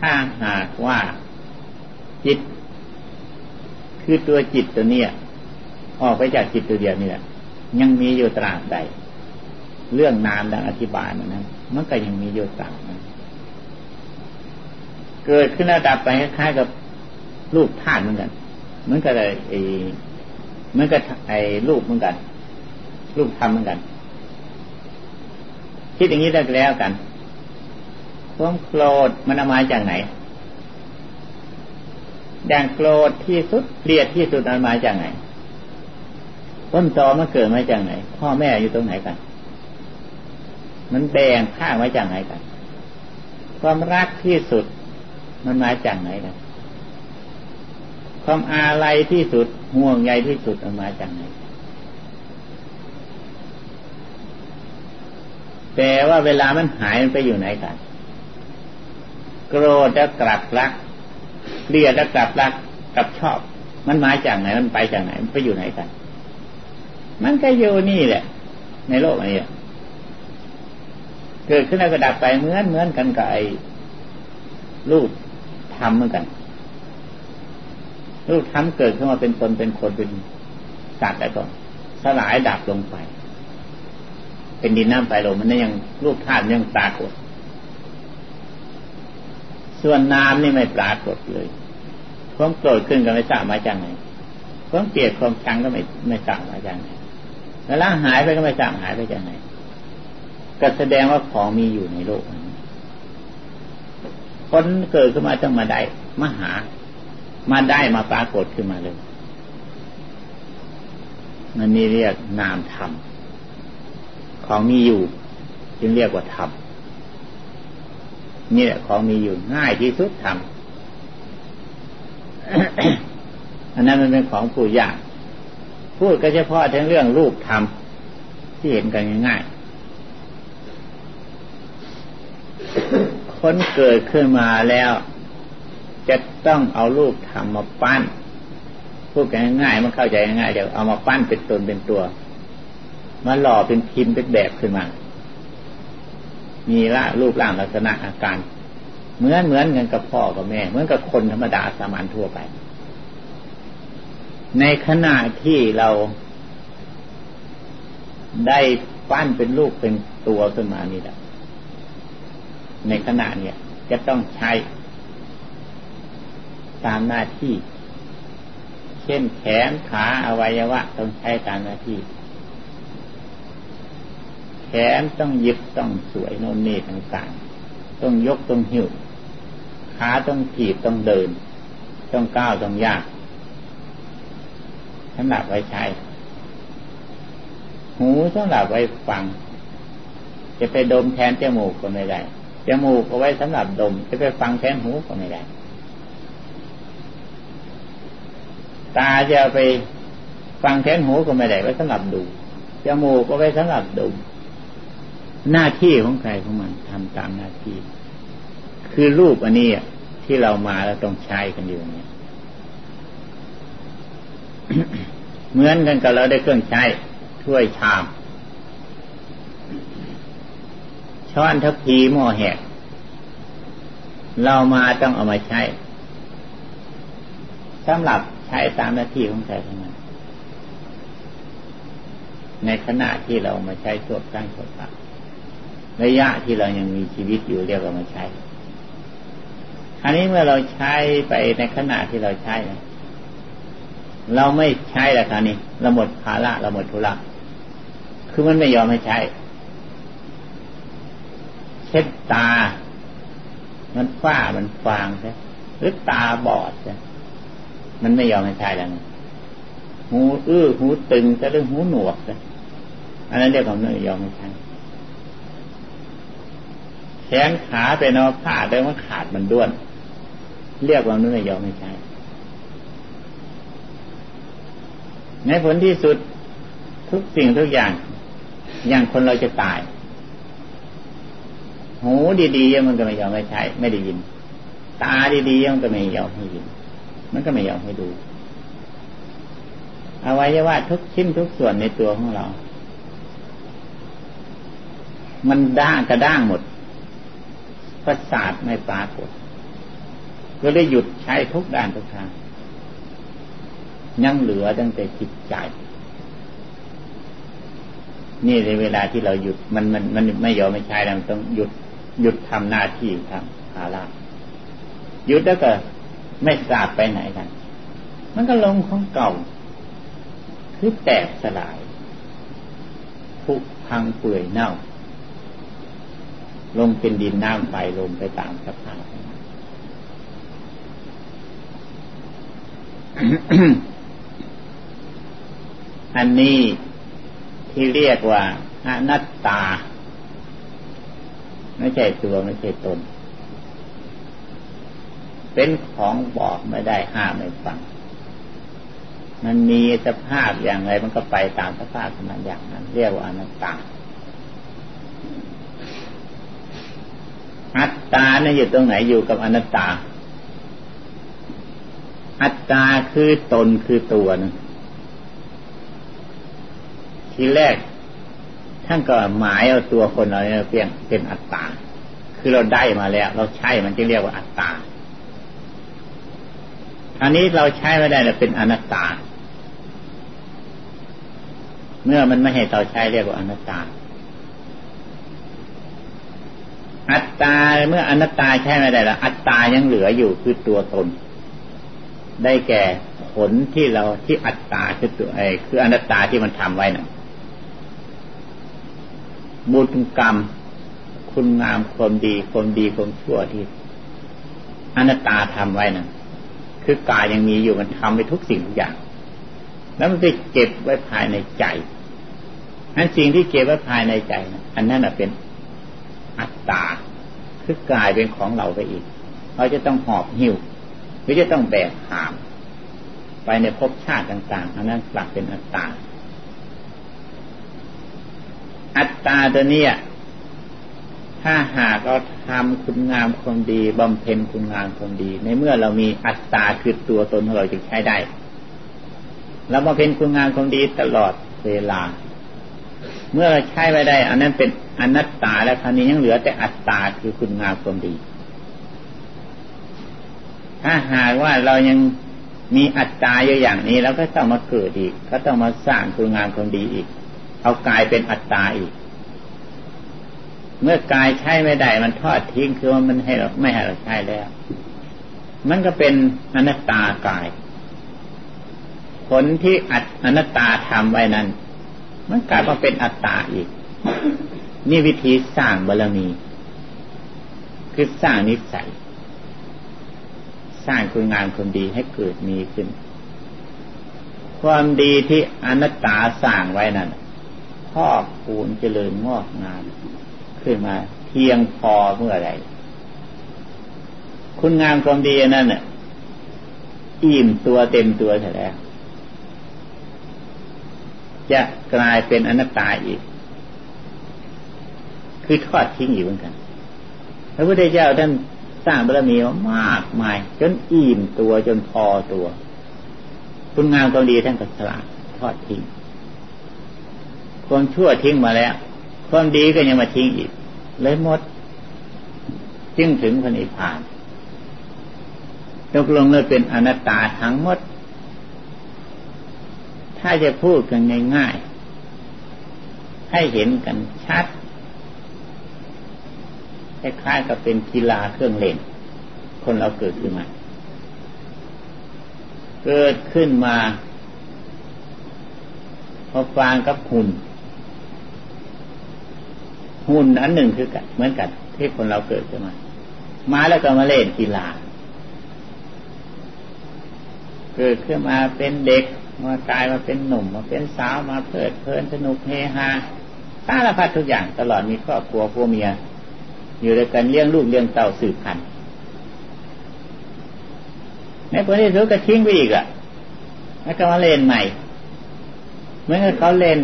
ถ้าหากว่าจิต คือตัวจิตตัวเนี้ยออกไปจากจิตตัวเดียวนี่แหละยังมีอยู่ตราบใด เรื่องนามดังอธิบายมันนั้นมันก็ยังมีอยู่ตราบนั้นเกิดขึ้นระดับไปคล้ายๆกับรูปธาตุเหมือนกันเหมือนกับไอ้เหมือนกับไอ้รูปเหมือนกัน รูปธรรมเหมือนกัน คิดอย่างนี้ได้แล้วกัน ความโกรธมันมาจากไหนอย่างโกรธที่สุดเกลียดที่สุดมันมาจากไหนต้นตอมันเกิดมาจากไหน พ่อแม่อยู่ตรงไหนกัน มันแบ่งข้างไว้จากไหนกัน ความรักที่สุดมันมาจากไหนกันความอาลัยที่สุดห่วงใยที่สุดมันมาจากไหนแต่ว่าเวลามันหายมันไปอยู่ไหนกัน โกรธจะกลับรักเกลียดจะกลับรักกับชอบ มันมาจากไหนมันไปจากไหนมันไปอยู่ไหนกัน มันก็อยู่นี่แหละ ในโลกนี้เกิดขึ้นแล้วก็ดับไปเหมือนเหมือนกันกับไอ้รูปธรรมเหมือนกัน รูปธรรมเกิดขึ้นมาเป็นตนเป็นคนเป็นสัตว์แล้วก็สลายดับลงไป เป็นดินน้ำไฟลมมันยังรูปธาตุยังปรากฏ ส่วนน้ำนี่ไม่ปรากฏเลยความโกรธขึ้นก็ไม่ทราบมาจากไหนความเกลียดความชังก็ไม่ไม่ทราบมาจากไหนเวลาหายไปก็ไม่จางหายไปจากไหนก็แสดงว่าของมีอยู่ในโลกคนเกิดขึ้นมาต้องมาได้มาหา มาได้มาปรากฏขึ้นมาเลยมันนี่เรียกนามธรรมของมีอยู่ จึงเรียกว่าธรรม นี่แหละของมีอยู่ง่ายที่สุดธรรมอันนั้นมันเป็นของผู้ยาก พูดก็เฉพาะถึงเรื่องรูปธรรมที่เห็นกันง่ายๆคนเกิดขึ้นมาแล้ว จะต้องเอารูปธรรมมาปั้น พูดกันง่ายๆมันเข้าใจง่ายๆเดี๋ยวเอามาปั้นเป็นตนเป็นตัว มาหล่อเป็นพิมพ์เป็นแบบขึ้นมา มีละรูปร่างลักษณะอาการ เหมือนเหมือนกันกับพ่อกับแม่ เหมือนกับคนธรรมดาสามัญทั่วไป ในขณะที่เราได้ปั้นเป็นลูกเป็นตัวขึ้นมานี่แหละในขณะเนี้ยจะต้องใช้ตามหน้าที่ เช่นแขนขาอวัยวะต้องใช้ตามหน้าที่ แขนต้องยึดต้องสวยโน่นนี่ต่างๆ ต้องยกต้องหิ้วขาต้องถีบต้องเดิน ต้องก้าวต้องยากสำหรับไว้ใช้ หูสำหรับไว้ฟัง จะไปดมแทนจมูกก็ไม่ได้จมูกเอาไว้สำหรับดม จะไปฟังแทนหูก็ไม่ได้ตาจะเอาไปฟังแทนหูก็ไม่ได้ไว้สำหรับดูจมูกก็ไว้สำหรับดม หน้าที่ของใครของมันทำตามหน้าที่ คือรูปอันนี้ที่เรามาแล้วต้องใช้กันอยู่เนี่ยเหมือนกันกับเราได้เครื่องใช้ถ้วยชาม ช้อนทัพพีหม้อแหกเรามาต้องเอามาใช้สำหรับใช้ตามหน้าที่ของใครของมันในขณะที่เรามาใช้สวดตั้งสวดตัก ระยะที่เรายังมีชีวิตอยู่เรียกว่ามาใช้อันนี้เมื่อเราใช้ไปในขณะที่เราใช้เราไม่ใช้แล้วคราวนี้เราหมดภาระเราหมดธุระคือมันไม่ยอมให้ใช้ เช็ดตา มันฝ้ามันฟางใช่หรือตาบอดใช่มันไม่ยอมให้ใช้แล้วหูอื้อหูตึงจะเรื่องหูหนวกใช่อันนั้นเรียกว่าไม่ยอมให้ใช้ แขนขาเป็นอาผ้าแต่ว่าขาดมันด้วน เรียกว่าไม่ยอมให้ใช้ในผลที่สุดทุกสิ่งทุกอย่าง อย่างคนเราจะตาย หูดีๆมันก็ไม่ยอมไม่ใช้ไม่ได้ยิน ตาดีๆมันก็ไม่ยอมให้ยิน มันก็ไม่ยอมให้ดูอวัยวะทุกชิ้นทุกส่วนในตัวของเรา มันด้างกระด้างหมด ประสาทไม่ปรากฏก็ได้หยุดใช้ทุกด้านทุกทาง ยังเหลือตั้งแต่จิตใจ นี่ในเวลาที่เราหยุดมันมันมันไม่ยอมไม่ใช้แล้วมันต้องหยุดหยุดทำหน้าที่ทำภาระหยุดแล้วก็ไม่สาบไปไหนกัน มันก็ลงของเก่า คือแตกสลายผุพังเปื่อยเน่า ลงเป็นดินน้ำไฟลงไปตามสภาพอันนี้ที่เรียกว่าอนัตตา ไม่ใช่ตัวไม่ใช่ตน เป็นของบอกไม่ได้ห้ามไม่ฟัง มันมีสภาพอย่างไรมันก็ไปตามสภาพของมันอย่างนั้น เรียกว่าอนัตตา อั ตาเนี่ยอยู่ตรงไหนอยู่กับอนัตตา อัตตาคือตนคือตัวนะทีแรกท่านก็หมายเอาตัวคนเราเนี่ยเพียงเป็นอัตตา คือเราได้มาแล้ว เราใช้มันจึงเรียกว่าอัตตา อันนี้เราใช้ไม่ได้เนี่ยเป็นอนัตตา เมื่อมันไม่ให้เราใช้เรียกว่าอนัตตา อัตตาเมื่ออนัตตาใช้ไม่ได้แล้วอัตตายังเหลืออยู่คือตัวตน ได้แก่ผลที่เราที่อัตตาคือตัวไอ้คืออนัตตาที่มันทำไว้นะ่ะบุญกรรม คุณงามความดีความดีความชั่วที่อนัตตาทำไว้นะ่ะคือกายยังมีอยู่มันทำไปทุกสิ่งทุกอย่าง แล้วมันไปเก็บไว้ภายในใจนั้นสิ่งที่เก็บไว้ภายในใจนะอันนั้นเป็นอัตตา คือกายเป็นของเราไปอีก เราจะต้องหอบหิวหรือจะต้องแบกหาม ไปในภพชาติต่าง ๆ อันนั้นกลับเป็นอัตตา อัตตาตัวนี้ถ้าหากเราทำคุณงามความดีบำเพ็ญคุณงามความดี ในเมื่อเรามีอัตตาคือตัวตนของเราจึงใช้ได้เราบำเพ็ญคุณงามความดีตลอดเวลา เมื่อใช้ไม่ได้ อันนั้นเป็นอนัตตาแล้วคราวนี้ยังเหลือแต่อัตตาคือคุณงามความดี ถ้าหากว่าเรายังมีอัตตาอยู่อย่างนี้แล้วก็ต้องมาเกิดอีก ก็ต้องมาสร้างคุณงามความดีอีก เอากายเป็นอัตตาอีก เมื่อกายใช้ไม่ได้มันทอดทิ้งคือว่ามันให้เราไม่ให้เราใช้แล้ว มันก็เป็นอนัตตากาย ผลที่อัตอนัตตาทำไว้นั้น มันกลายมาเป็นอัตตาอีก นี่วิธีสร้างบารมี คือสร้างนิสัย สร้างคุณงามคนดีให้เกิดมีขึ้น ความดีที่อนัตตาสร้างไว้นั้นพ่อคูณเจริญงอกงามขึ้นมา เพียงพอเมื่อไรคุณงามความดีนั่นน่ะอิ่มตัวเต็มตัวเสร็จแล้ว จะกลายเป็นอนัตตาอีก คือทอดทิ้งอีกเหมือนกัน พระพุทธเจ้าท่านสร้างบารมีมากมาย จนอิ่มตัวจนพอตัว คุณงามความดีท่านก็สละทอดทิ้งความชั่วทิ้งมาแล้ว ความดีก็ยังมาทิ้งอีก เลยหมด จึงถึงพระนิพพานตกลงเลยเป็นอนัตตาทั้งหมด ถ้าจะพูดกันง่ายๆให้เห็นกันชัดคล้ายๆกับเป็นกีฬาเครื่องเล่น คนเราเกิดขึ้นมา เกิดขึ้นมาพอฟางกับหุ่นหุ่นอันหนึ่งคือกันเหมือนกันที่คนเราเกิดขึ้นมา มาแล้วก็มาเล่นกีฬา เกิดขึ้นมาเป็นเด็ก มากลายมาเป็นหนุ่มมาเป็นสาวมาเพลิดเพลินสนุกเฮฮาสารพัดทุกอย่างตลอดมีครอบครัวพ่อเมีย อยู่ด้วยกันเลี้ยงลูกเลี้ยงเต่าสืบพันธุ์ในผลที่สุดก็ทิ้งไปอีกอะแล้วก็มาเล่นใหม่เมื่อเขาเล่น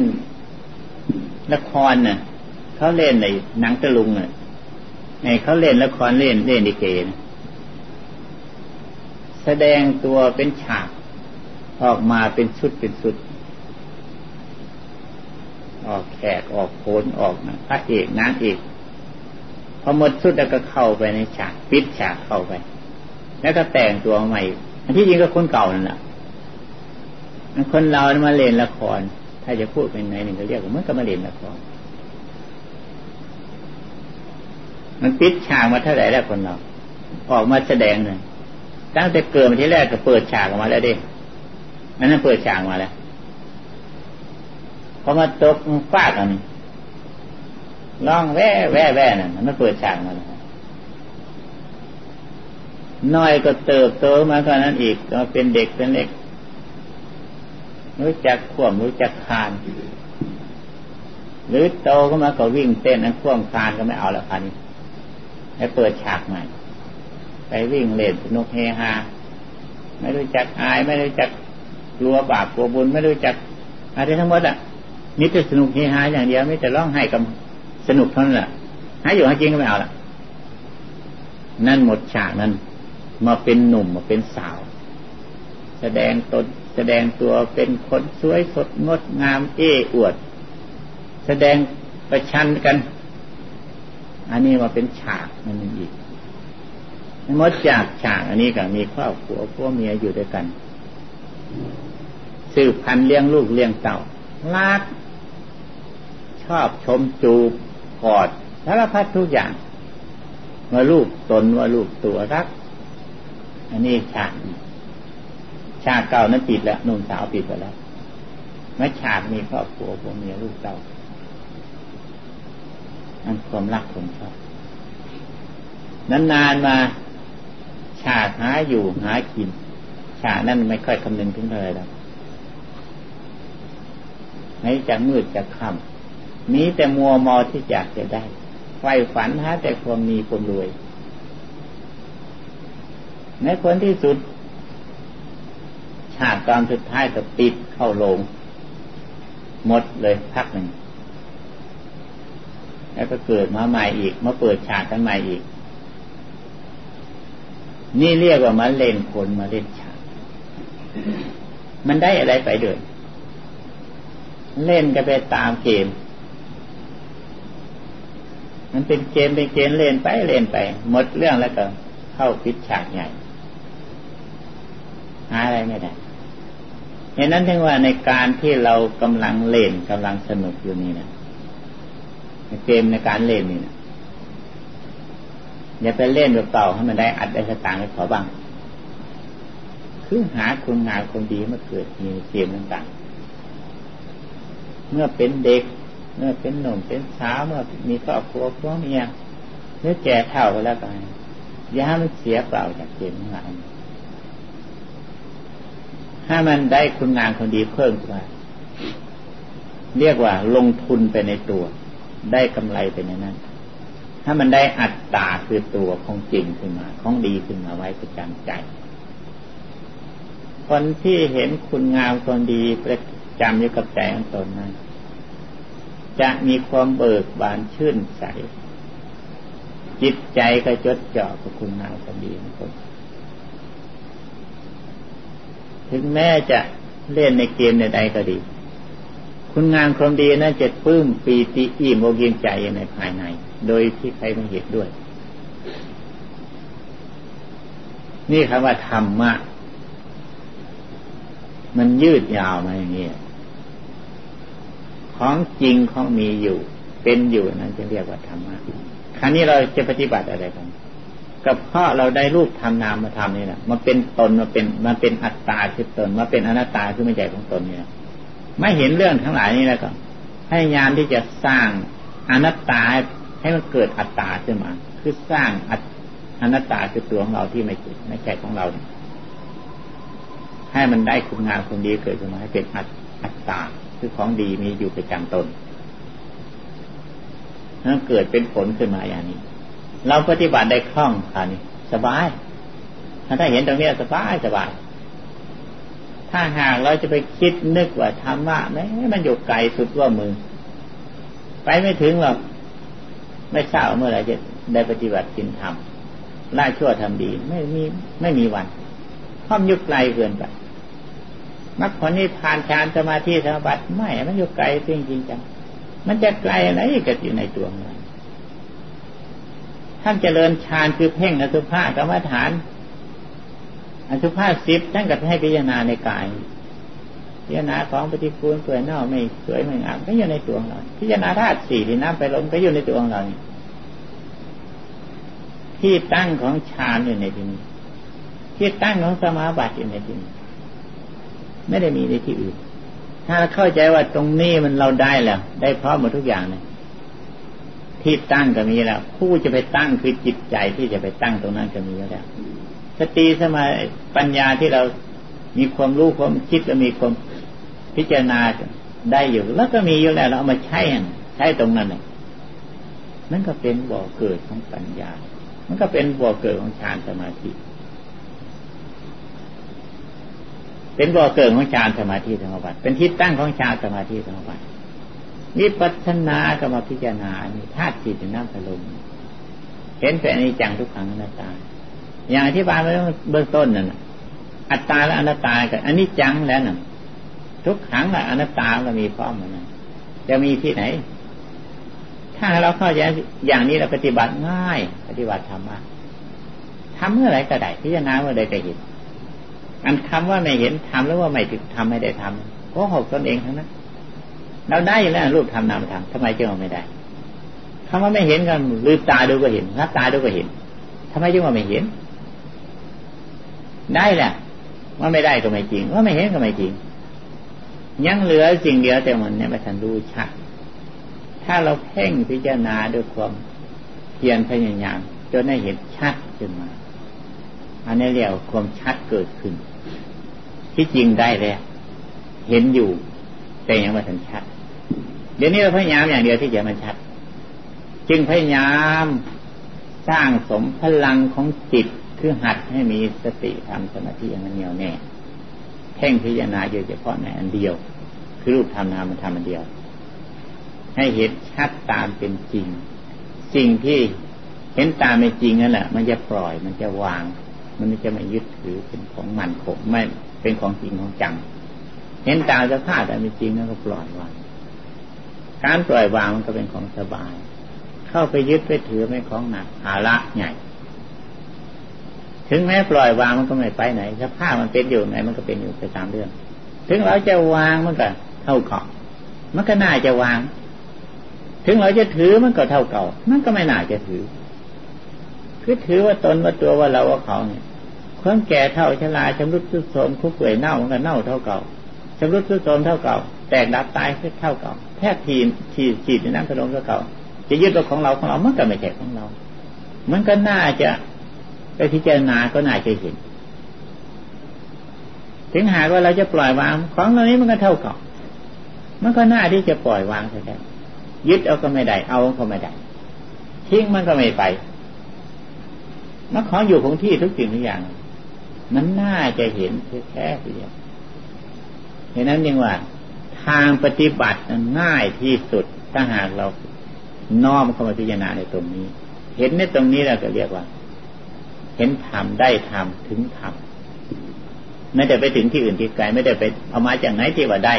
ละครน่ะเขาเล่นในหนังตะลุงน่ะในเขาเล่นละครเล่นเล่นดิเกนแสดงตัวเป็นฉาก ออกมาเป็นชุดเป็นชุด ออกแขกออกโขนออกนะพระเอกนางเอกพอหมดสุดแล้วก็เข้าไปในฉากปิดฉากเข้าไป แล้วก็แต่งตัวใหม่อันที่จริงก็คนเก่านั่นแหละคนเรามาเล่นละคร ถ้าจะพูดเป็นไหนหนึ่งก็เรียกว่ามันก็มาเล่นละครมันปิดฉากมาเท่าไหร่แล้วคนเราออกมาแสดงเลยตั้งแต่เกิดมาที่แรกก็เปิดฉากออกมาแล้วเด้ นนั้นเปิดฉากมาแล้วพอมาตกฟาดอันนี้ร้องแว่แว่แว่นั่นมันเปิดฉากมาแล้วน้อยก็เติบโตมาเท่านั้นอีกก็เป็นเด็กเป็นเล็กรู้จักข่วมรู้จักคาน หรือโตก็มาก็วิ่งเต้นนั้นข่วมคานก็ไม่เอาล้วคันนี้ให้เปิดฉากใหม่ ไปวิ่งเล่นสนุกเฮฮาไม่รู้จักอาย ไม่รู้จัก กลัวบาปกลัวบุญไม่รู้จักอะไรทั้งหมดอะนี่จะสนุกเฮฮาอย่างเดียวไม่แต่ร้องไห้กับสนุกเท่านั้นแหละหาอยู่หาจริงก็ไม่เอาละนั่นหมดฉากนั้น มาเป็นหนุ่มมาเป็นสาว แสดงตนแสดงตัวเป็นคนสวยสดงดงามเอ้อวด แสดงประชันกัน อันนี้มาเป็นฉากนั่นอีกมดจากฉากอันนี้ก็มีครอบครัวพ่อเมียอยู่ด้วยกัน สืบพันเลี้ยงลูกเลี้ยงเต่ารักชอบชมจูบกอดสารพัดทุกอย่างว่าลูกตนว่าลูกตัวรัก อันนี้ฉากฉากเก่านั้นปิดแล้วนุ่มสาวปิดไปแล้วไม่ฉากมีครอบครัวผัวเมียลูกเต่าอันความรักความชอบนานๆมาฉากหาอยู่หากินฉากนั้นไม่ค่อยคำนึงถึงเลยแล้ว ให้จะมืดจะค่ำมีแต่มัวมอที่อยากจะได้ไฟฝันหาแต่ความมีความรวย ในผลที่สุด ฉากตอนสุดท้ายก็ปิดเข้าลง หมดเลยพักหนึ่ง แล้วก็เกิดมาใหม่อีก มาเปิดฉากกันใหม่อีก นี่เรียกว่ามาเล่นคนมาเล่นฉาก มันได้อะไรไปเดิน เล่นกันไปตามเกม มันเป็นเกมเป็นเกมเล่นไปเล่นไป หมดเรื่องแล้วก็เข้าปิดฉากใหญ่หาอะไรไม่ได้เหตุนั้นถึงว่าในการที่เรากำลังเล่นกำลังสนุกอยู่นี่นะเกมในการเล่นนี่นะอย่าไปเล่นแบบเก่าให้มันได้อัดได้สตางค์ไปขอบ้าง คือหาคนงานคนดีมาเกิดมีเกมต่าง เมื่อเป็นเด็ก เมื่อเป็นหนุ่มเป็นสาวเมื่อมีครอบครัวพ่อเมียเมื่อแก่เท่าไปแล้วกันอย่ามันเสียเปล่าจากเกมทั้งหลาถ้ามันได้คุณงานคนดีเพิ่มขึ้นมาเรียกว่าลงทุนไปในตัว ได้กำไรไปในนั้น ถ้ามันได้อัตตาคือตัวของจริงขึ้นมา ของดีขึ้นมาไว้ประจำใจ คนที่เห็นคุณงามคนดีประ จำอยู่กับใจของตนนั้นจะมีความเบิกบานชื่นใส จิตใจก็จดจ่อกับคุณงามคดีของตนถึงแม้จะเล่นในเกมใใดก็ดี คุณงานความดีนั้นจะปื้มปีติอิ่มอกยินใจในภายใน โดยที่ใครไม่เห็นด้วย นี่คำว่าธรรมะ มันยืดยาวมาอย่างนี้ ของจริงของมีอยู่ เป็นอยู่นั้นจะเรียกว่าธรรมะครั้นี้เราจะปฏิบัติอะไรกันกับเพราะเราได้รูปทำนามมาทำนี่แหละมาเป็นตนมาเป็นมาเป็นอัตตาคือตนมาเป็นอนัตตาคือไม่ใหญ่ของตนเนี่ยไม่เห็นเรื่องทั้งหลายนี่แล้วก็พยายามที่จะสร้างอนัตตาให้มันเกิดอัตตาขึ้นมา คือสร้างอนัตตาคือตัวของเราที่ไม่ไม่ใช่ของเราเนี่ยให้มันได้คุณงามคุณดีเกิดขึ้นมาให้เป็นอัตตา คือของดีมีอยู่ประจำตนนั้นเกิดเป็นผลขึ้นมาอย่างนี้ เราปฏิบัติได้คล่องค่ะนี่สบาย ถ้าเห็นตรงนี้สบายสบาย ถ้าหากเราจะไปคิดนึกว่าธรรมะแม้มันอยู่ไกลสุดว่ามือ ไปไม่ถึงหรอกไม่ทราบเมื่อไรจะได้ปฏิบัติจินธรรมล่าชั่วทำดี ไม่มีไม่มีวันข้อมยุคไกลเกินไป มรรคผลนี้ผ่านฌานสมาธิสมาบัติไม่มันอยู่ไกลจริงจริงจังมันจะไกลอะไรก็อยู่ในตัวมันท่านเจริญฌานคือเพ่งอสุภะกรรมฐานอสุภาษิตท่านก็ให้พิจารณาในกาย พิจารณาของปฏิกูลเปื่อยเน่าไม่สวยไม่งามก็อยู่ในตัวเราพิจารณาธาตุสี่ที่น้ำไปลมก็อยู่ในตัวเราที่ตั้งของฌานอยู่ในที่นี้ที่ตั้งของสมาบัติอยู่ในที่นี้ ไม่ได้มีในที่อื่น ถ้าเราเข้าใจว่าตรงนี้มันเราได้แล้ว ได้พร้อมหมดทุกอย่างเลยที่ตั้งก็มีแล้ว ผู้จะไปตั้งคือจิตใจที่จะไปตั้งตรงนั้นก็มีแล้วสติสมาปัญญาที่เรามีความรู้ความคิดและมีความพิจารณาได้อยู่ แล้วก็มีอยู่แล้วเราเอามาใช้ใช้ตรงนั้นนั่นก็เป็นบ่อเกิดของปัญญา มันก็เป็นบ่อเกิดของฌานสมาธิ เป็นบ่อเกิดของฌานสมาธิสมาบัติเป็นที่ตั้งของฌานสมาธิสมาบัติวิปัสนาก็มาพิจารณานี่ธาตุจิตน้ำพลมเห็นแต่อนิจจังทุกขังอนัตตา อย่างที่บายไว้เบื้องต้นนั่นอัตตาและอนัตตากับอันนี้จังแล้วน่ะ ทุกขังและอนัตตาก็มีพร้อมมันจะมีที่ไหน ถ้าเราเข้าใจอย่างนี้เราปฏิบัติง่าย ปฏิบัติธรรมะทำเมื่อไรก็ได้พิจารณาเมื่อใดก็เห็น อันคำว่าไม่เห็นทำหรือว่าไม่ถึงทำไม่ได้ทำก็หกตนเองทั้งนั้นเราได้แล้วรูปทำนามทำทำไมจึงไม่ได้คำว่าไม่เห็นกันลืมตาดูก็เห็นรับตาดูก็เห็นทำไมจึงว่าไม่เห็น ได้แหละว่าไม่ได้ก็ไม่จริง ว่าไม่เห็นก็ไม่จริง ยังเหลือสิ่งเดียวแต่มันเนี่ยไม่ทันรู้ชัดถ้าเราเพ่งพิจารณาด้วยความเพียรพยายามจนได้เห็นชัดขึ้นมา อันนี้เรียกวความชัดเกิดขึ้น ที่จริงได้แล้วเห็นอยู่ แต่ยังไม่ทันชัด เดี๋ยวนี้เราพยายามอย่างเดียวที่จะมันชัด จึงพยายามสร้างสมพลังของจิตคือหัดให้มีสติทำสมาธิอย่างเหนียวแน่แท่งพิจารณาอยู่เฉพาะในอันเดียว คือรูปธรรมนามมันทำอันเดียว ให้เห็นชัดตามเป็นจริง สิ่งที่เห็นตามเป็นจริงนั่นแหละมันจะปล่อยมันจะวาง มันจะไม่ยึดถือเป็นของมันคงไม่ เป็นของจริงของจัง เห็นตามสภาพแต่เป็นจริงนั่นก็ปล่อยวางการปล่อยวางมันก็เป็นของสบาย เข้าไปยึดไปถือไม่ของหนักภาระใหญ่ถึงแม้ปล่อยวางมันก็ไม่ไปไหนสภาพมันเป็นอยู่ไหนมันก็เป็นอยู่ไปตามเรื่อง ถึงเราจะวางมันก็เท่าเก่ามันก็น่าจะวาง ถึงเราจะถือมันก็เท่าเก่า มันก็ไม่น่าจะถือ คือถือว่าตนว่าตัวว่าเราว่าเขาเนี่ย ความแก่เท่าชราชำรุดทุดโทรมคุกเปื่อยเน่ามันก็เน่าเท่าเก่าชำรุดทุดโทรมเท่าเก่า แตกดับตายเท่าเก่าแทบทีนทีฉีดในน้ำกระดงเท่าเก่า จะยึดตัวของเราของเรามันก็ไม่ใช่ของเรา มันก็น่าจะไปพิจารณาก็น่าจะเห็น ถึงหากว่าเราจะปล่อยวางของเหล่านี้มันก็เท่าเกับมันก็น่าที่จะปล่อยวางใช่ไหมยึดเอาก็ไม่ได้ เอาก็ไม่ได้ทิ้งมันก็ไม่ไปมันของอยู่คงที่ทุกสิ่งทุกอย่าง มันน่าจะเห็นแค่เดียวเห็นนั้นยังว่า ทางปฏิบัติง่ายที่สุดถ้าหากเราน้อมเข้ามาพิจารณาในตรงนี้ เห็นในตรงนี้เราก็เรียกว่า เห็นธรรมได้ธรรมถึงธรรมไม่ได้ไปถึงที่อื่นที่ไกลไม่ได้ไปเอามาจากไหนที่ว่าได้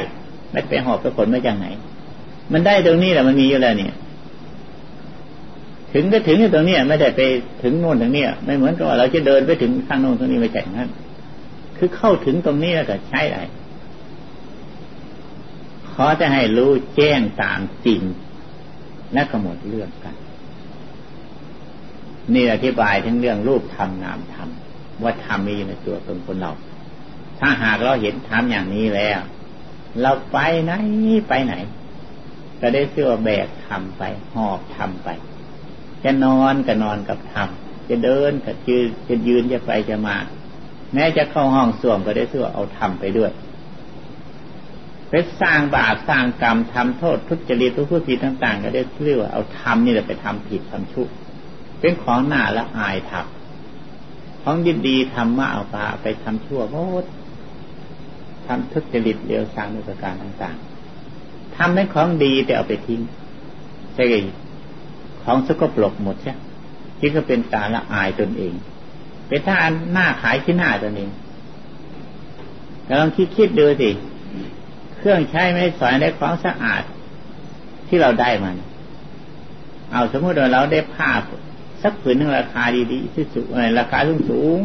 ไม่ไปหอบไปขนมาจากไหน มันได้ตรงนี้แหละมันมีอยู่แล้วเนี่ย ถึงก็ถึงอยู่ตรงนี้ไม่ได้ไปถึงโน่นถึงนี้ไม่เหมือนกับว่าเราจะเดินไปถึงข้างโน้นตรงนี้ไม่ใช่นั้นคือเข้าถึงตรงนี้แล้วก็ใช้ได้ขอจะให้รู้แจ้งตามจริง และก็หมดเรื่องกัน นี่อธิบายถึงเรื่องรูปธรรมนามธรรมว่าธรรมมีอยู่ในตัวตนคนเรา ถ้าหากเราเห็นธรรมอย่างนี้แล้ว เราไปไหนไปไหน ก็ได้เสื้อแบกทำไปหอบทำไป จะนอนก็นอนกับธรรมจะเดินก็ยืนจะยืนจะไปจะมา แม้จะเข้าห้องส่วมก็ได้สื้อเอาธรรมไปด้วยไปสร้างบาปสร้างกรรมทำโทษทุจริตทุกข์ผิดต่าง ๆ ก็ได้เรื่อเอาธรรมนี่แหละไปทำผิดทำชั่วเป็นของหน้าละอายทับของดีดีทำมาเอาปาไปทำชั่วโมดทำทุจริตเดียวสร้างนุสการต่าง ๆทำให้ของดีแต่เอาไปทิ้งใช่ไหม ของสกปรกหมดใช่ที่ก็เป็นตาละอายตนเอง เป็นท่าหน้าขายที่หน้าตนเองแต่ลองคิดคิดดูสิเครื่องใช้ไม่สอยได้ของสะอาดที่เราได้มัน เอาสมมติว่าเราได้ผ้าสักผืนหนึ่งราคาดีๆที่สุดราคาสูงสูง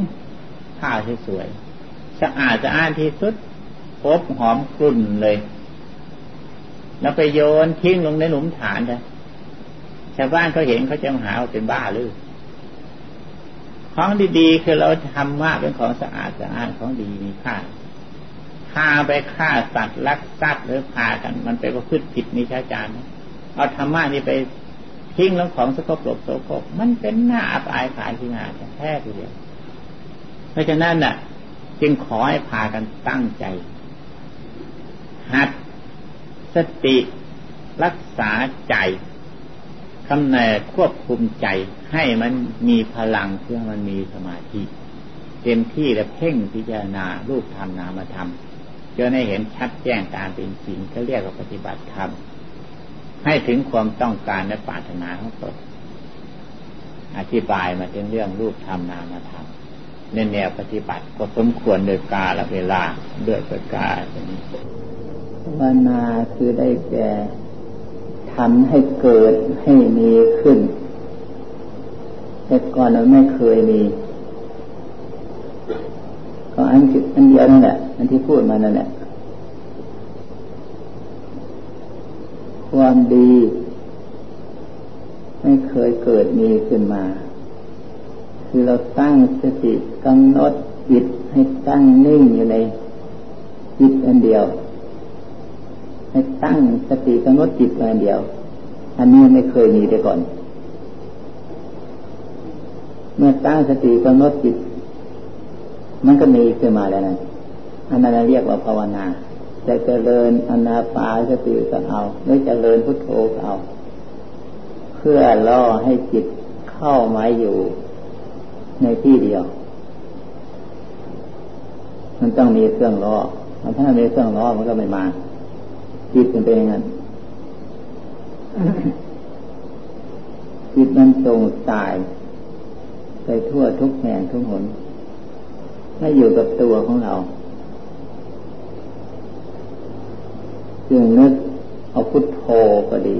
ผ้าสวยๆสะอาดสะอานที่สุดอบหอมกลุ่นเลย แล้วไปโยนทิ้งลงในหลุมฐานเลย ชาวบ้านเขาเห็นเขาจะมาหาว่าเป็นบ้าหรือของดีๆคือเราทำมากเป็นของสะอาดสะอาดของดีมีค่าพาไปฆ่าสัตว์ลักทรัพย์หรือพากัน มันไปประพฤติผิดนิชาจารย์เอาธรรมะนี่ไปทิ้งแล้วของสกปรกโสโครกมันเป็นหน้าอับอายขายที่งานแท้ทีเดียวเพราะฉะนั้นน่ะ จึงขอให้พากันตั้งใจ หัดสติรักษาใจ คำแนควบคุมใจให้มันมีพลังเพื่อมันมีสมาธิเต็มที่และเพ่งพิจารณารูปธรรมนามธรรมจนให้เห็นชัดแจ้งตามเป็นจริงก็เรียกว่าปฏิบัติธรรมให้ถึงความต้องการและปรารถนาของตนอธิบายมาถึงเรื่องรูปธรรมนามธรรมในแนวปฏิบัติก็สมควรโดยกาลเวลาด้วยประกาศนี้วนาคือได้แก่ ทำให้เกิดให้มีขึ้น แต่ก่อนเราไม่เคยมี ก็อันอันเดียวนั่นแหละอันที่พูดมานั่นแหละความดี ไม่เคยเกิดมีขึ้นมา คือเราตั้งสติกำหนดจิตให้ตั้งนิ่งอยู่ในจิตอันเดียว ตั้งสติกำหนดจิตอันเดียว อันนี้ไม่เคยมีแต่ก่อน เมื่อตั้งสติกำหนดจิต มันก็มีขึ้นมาแล้วนะอันนั้นเรียกว่าภาวนาจะเจริญอนาปาสติก็เอาหรือเจริญพุทโธก็เอา เพื่อล่อให้จิตเข้ามาอยู่ในที่เดียว มันต้องมีเครื่องล้อถ้าไม่มีเครื่องล้อมันก็ไม่มา จิตมันเป็นอย่างนั้นจิตมันส่งสาย ไปทั่วทุกแห่งทุกหนไม่อยู่กับตัวของเราจึงนึกเอาพุทโธก็ดี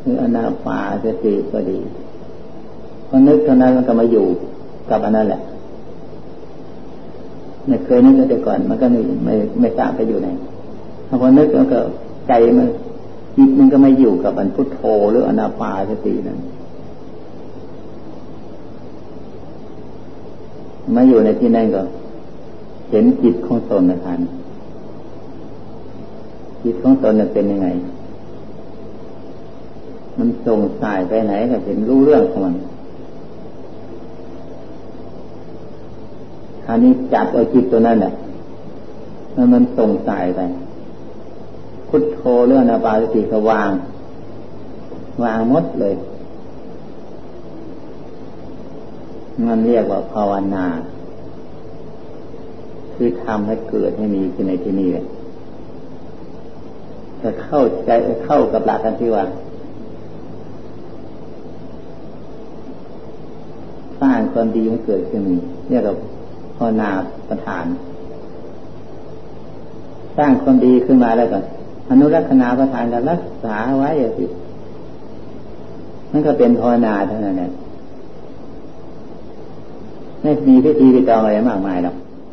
หรืออนาปาสติก็ดีพอนึกเท่านั้นมันก็มาอยู่กับอันนั้นแหละไม่เคยนึกแต่ก่อน มันก็ไม่ไม่ไม่ทราบไปอยู่ไหน พอนึกแล้วก็ใจมันจิตมันก็ไม่อยู่กับอันพุทโธหรืออนาปาสตินั้นมาอยู่ในที่นั่นก็ เห็นจิตของตนนะท่านจิตของตนเป็นยังไง มันส่งสายไปไหนก็เห็นรู้เรื่องของมันคราวนี้จับเอาจิตตัวนั้นแหละมันมันส่งสายไป พุทโธเรื่องอาบาสติก็วาง วางมดเลย มันเรียกว่าภาวนา คือทำให้เกิดให้มีขึ้นในที่นี้เลยจะเข้าใจเข้ากับหลักกันที่ว่าสร้างความดีให้เกิดขึ้นมีเรียกว่าภาวนาประธาน สร้างความดีขึ้นมาแล้วก่อน อนุรักษณาประทานกันรักษาไว้อสินั่นก็เป็นภาวนาเท่านั้นแหละไม่มีพิธีพิจองอะไรมากมายหรอก